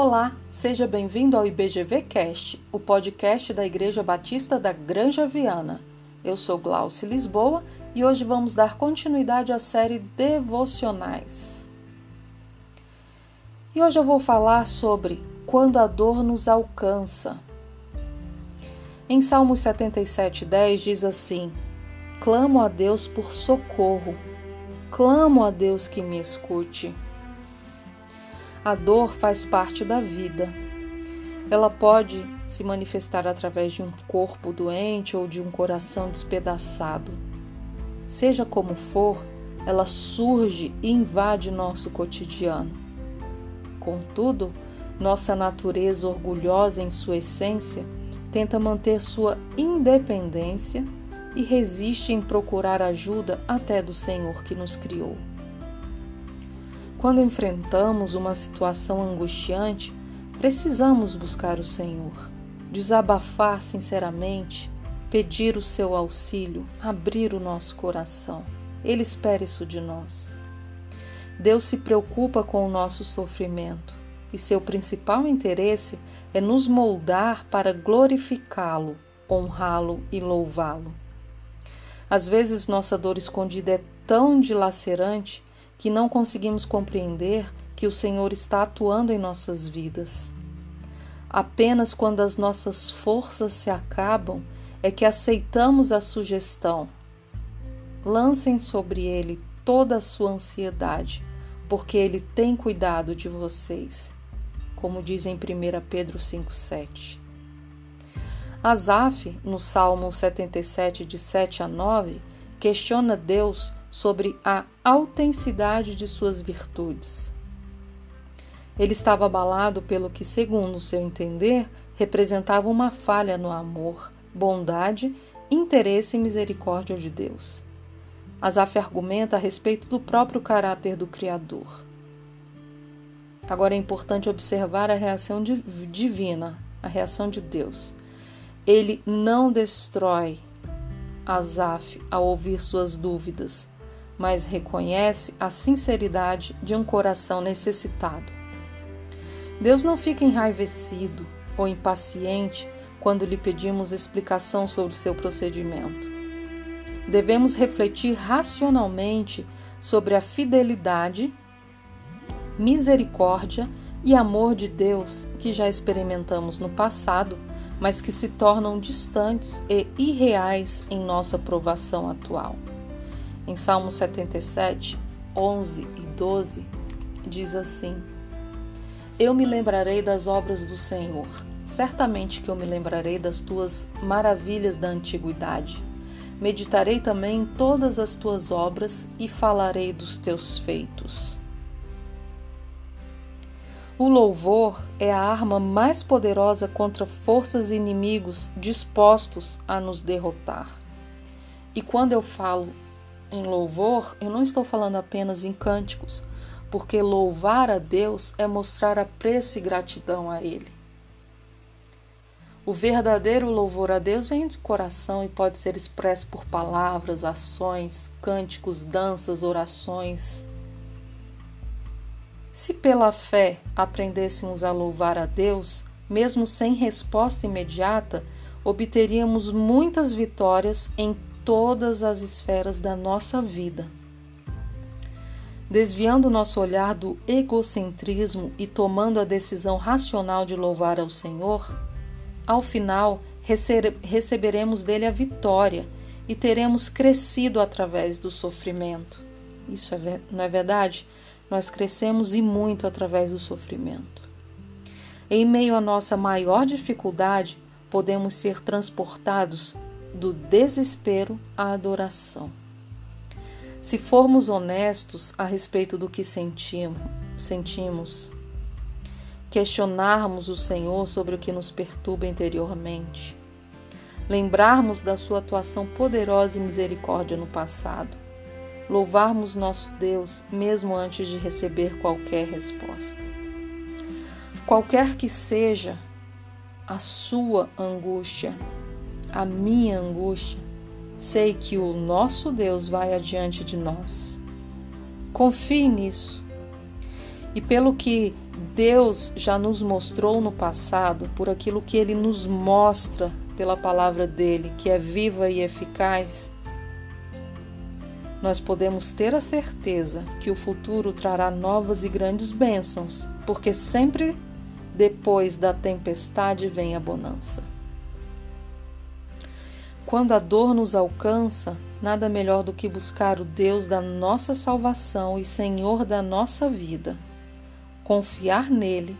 Olá, seja bem-vindo ao IBGV Cast, o podcast da Igreja Batista da Granja Viana. Eu sou Glauce Lisboa e hoje vamos dar continuidade à série Devocionais. E hoje eu vou falar sobre quando a dor nos alcança. Em Salmo 77:10 diz assim: Clamo a Deus por socorro. Clamo a Deus que me escute. A dor faz parte da vida. Ela pode se manifestar através de um corpo doente ou de um coração despedaçado. Seja como for, ela surge e invade nosso cotidiano. Contudo, nossa natureza orgulhosa em sua essência tenta manter sua independência e resiste em procurar ajuda até do Senhor que nos criou. Quando enfrentamos uma situação angustiante, precisamos buscar o Senhor, desabafar sinceramente, pedir o seu auxílio, abrir o nosso coração. Ele espera isso de nós. Deus se preocupa com o nosso sofrimento e seu principal interesse é nos moldar para glorificá-lo, honrá-lo e louvá-lo. Às vezes, nossa dor escondida é tão dilacerante que não conseguimos compreender que o Senhor está atuando em nossas vidas. Apenas quando as nossas forças se acabam é que aceitamos a sugestão. Lancem sobre ele toda a sua ansiedade, porque ele tem cuidado de vocês, como diz em 1 Pedro 5,7. Asaf, no Salmo 77, de 7 a 9, questiona Deus sobre a autenticidade de suas virtudes. Ele estava abalado pelo que, segundo seu entender, representava uma falha no amor, bondade, interesse e misericórdia de Deus. Asaf argumenta a respeito do próprio caráter do Criador. Agora é importante observar a reação divina, a reação de Deus. Ele não destrói Asaf ao ouvir suas dúvidas, mas reconhece a sinceridade de um coração necessitado. Deus não fica enraivecido ou impaciente quando lhe pedimos explicação sobre seu procedimento. Devemos refletir racionalmente sobre a fidelidade, misericórdia e amor de Deus que já experimentamos no passado, mas que se tornam distantes e irreais em nossa provação atual. Em Salmo 77, 11 e 12, diz assim: Eu me lembrarei das obras do Senhor. Certamente que eu me lembrarei das tuas maravilhas da antiguidade. Meditarei também em todas as tuas obras e falarei dos teus feitos. O louvor é a arma mais poderosa contra forças inimigos dispostos a nos derrotar. E quando eu falo em louvor, eu não estou falando apenas em cânticos, porque louvar a Deus é mostrar apreço e gratidão a Ele. O verdadeiro louvor a Deus vem de coração e pode ser expresso por palavras, ações, cânticos, danças, orações. Se pela fé aprendêssemos a louvar a Deus, mesmo sem resposta imediata, obteríamos muitas vitórias em todas as esferas da nossa vida. Desviando nosso olhar do egocentrismo e tomando a decisão racional de louvar ao Senhor, ao final receberemos dele a vitória e teremos crescido através do sofrimento. Isso é, não é verdade? Nós crescemos e muito através do sofrimento. Em meio à nossa maior dificuldade, podemos ser transportados do desespero à adoração. Se formos honestos a respeito do que sentimos, questionarmos o Senhor sobre o que nos perturba interiormente, lembrarmos da sua atuação poderosa e misericórdia no passado, louvarmos nosso Deus mesmo antes de receber qualquer resposta. Qualquer que seja a sua angústia, a minha angústia, sei que o nosso Deus vai adiante de nós. Confie nisso. E pelo que Deus já nos mostrou no passado, por aquilo que Ele nos mostra pela palavra dele, que é viva e eficaz, nós podemos ter a certeza que o futuro trará novas e grandes bênçãos, porque sempre depois da tempestade vem a bonança. Quando a dor nos alcança, nada melhor do que buscar o Deus da nossa salvação e Senhor da nossa vida. Confiar nele,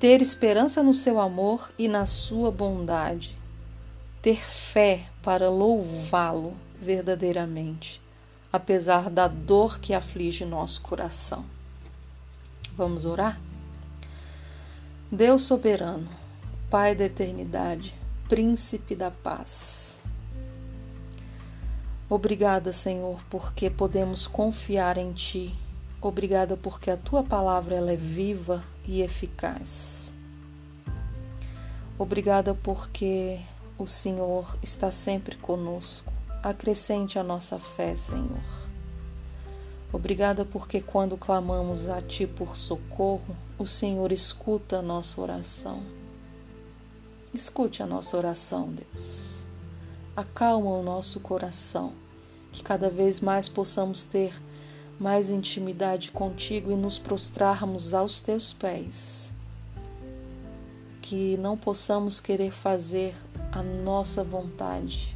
ter esperança no seu amor e na sua bondade. Ter fé para louvá-lo verdadeiramente, apesar da dor que aflige nosso coração. Vamos orar? Deus soberano, Pai da eternidade, Príncipe da paz. Obrigada, Senhor, porque podemos confiar em Ti. Obrigada porque a Tua palavra ela é viva e eficaz. Obrigada porque o Senhor está sempre conosco. Acrescente a nossa fé, Senhor. Obrigada porque quando clamamos a Ti por socorro, o Senhor escuta a nossa oração. Escute a nossa oração, Deus acalma o nosso coração, que cada vez mais possamos ter mais intimidade contigo e nos prostrarmos aos teus pés. Que não possamos querer fazer a nossa vontade,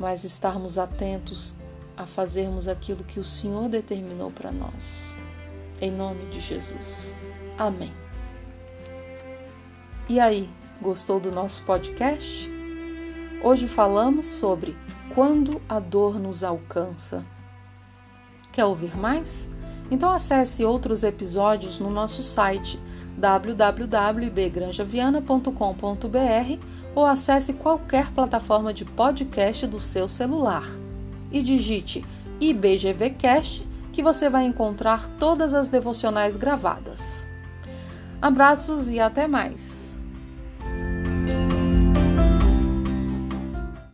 mas estarmos atentos a fazermos aquilo que o Senhor determinou para nós. Em nome de Jesus. Amém. E aí, gostou do nosso podcast? Hoje falamos sobre quando a dor nos alcança. Quer ouvir mais? Então acesse outros episódios no nosso site www.ibgranjaviana.com.br ou acesse qualquer plataforma de podcast do seu celular e digite IBGVcast que você vai encontrar todas as devocionais gravadas. Abraços e até mais!